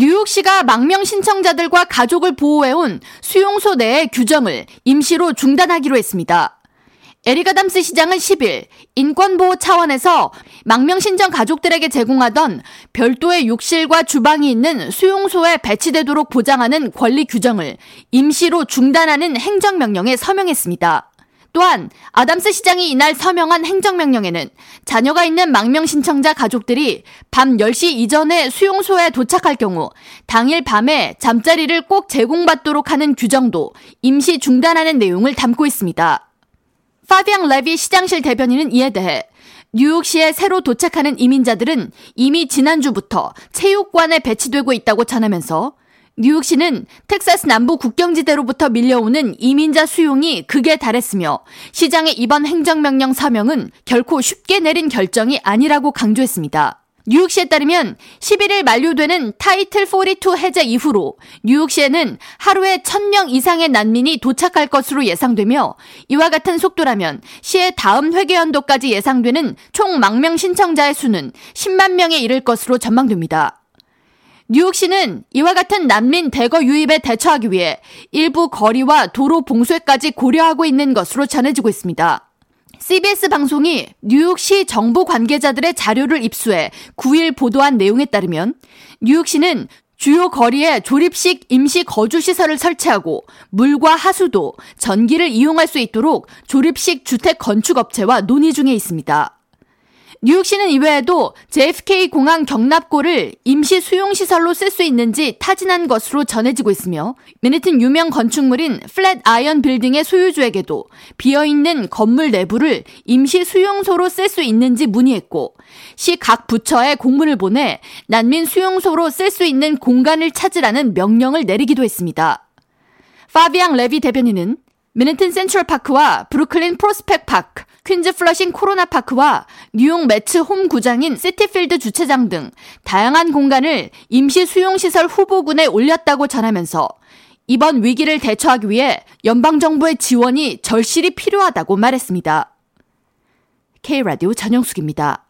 뉴욕시가 망명 신청자들과 가족을 보호해온 수용소 내의 규정을 임시로 중단하기로 했습니다. 에릭 아담스 시장은 10일 인권보호 차원에서 망명신청 가족들에게 제공하던 별도의 욕실과 주방이 있는 수용소에 배치되도록 보장하는 권리 규정을 임시로 중단하는 행정명령에 서명했습니다. 또한 아담스 시장이 이날 서명한 행정명령에는 자녀가 있는 망명 신청자 가족들이 밤 10시 이전에 수용소에 도착할 경우 당일 밤에 잠자리를 꼭 제공받도록 하는 규정도 임시 중단하는 내용을 담고 있습니다. 파비앙 레비 시장실 대변인은 이에 대해 뉴욕시에 새로 도착하는 이민자들은 이미 지난주부터 체육관에 배치되고 있다고 전하면서 뉴욕시는 텍사스 남부 국경지대로부터 밀려오는 이민자 수용이 극에 달했으며 시장의 이번 행정명령 서명은 결코 쉽게 내린 결정이 아니라고 강조했습니다. 뉴욕시에 따르면 11일 만료되는 타이틀 42 해제 이후로 뉴욕시에는 하루에 1000명 이상의 난민이 도착할 것으로 예상되며 이와 같은 속도라면 시의 다음 회계연도까지 예상되는 총 망명 신청자의 수는 10만 명에 이를 것으로 전망됩니다. 뉴욕시는 이와 같은 난민 대거 유입에 대처하기 위해 일부 거리와 도로 봉쇄까지 고려하고 있는 것으로 전해지고 있습니다. CBS 방송이 뉴욕시 정부 관계자들의 자료를 입수해 9일 보도한 내용에 따르면 뉴욕시는 주요 거리에 조립식 임시 거주 시설을 설치하고 물과 하수도, 전기를 이용할 수 있도록 조립식 주택 건축 업체와 논의 중에 있습니다. 뉴욕시는 이외에도 JFK 공항 격납고를 임시 수용시설로 쓸 수 있는지 타진한 것으로 전해지고 있으며 맨해튼 유명 건축물인 플랫 아이언 빌딩의 소유주에게도 비어있는 건물 내부를 임시 수용소로 쓸 수 있는지 문의했고 시 각 부처에 공문을 보내 난민 수용소로 쓸 수 있는 공간을 찾으라는 명령을 내리기도 했습니다. 파비앙 레비 대변인은 맨해튼 센트럴 파크와 브루클린 프로스펙 파크, 퀸즈 플러싱 코로나 파크와 뉴욕 메츠 홈 구장인 시티필드 주차장 등 다양한 공간을 임시 수용시설 후보군에 올렸다고 전하면서 이번 위기를 대처하기 위해 연방정부의 지원이 절실히 필요하다고 말했습니다. K라디오 전영숙입니다.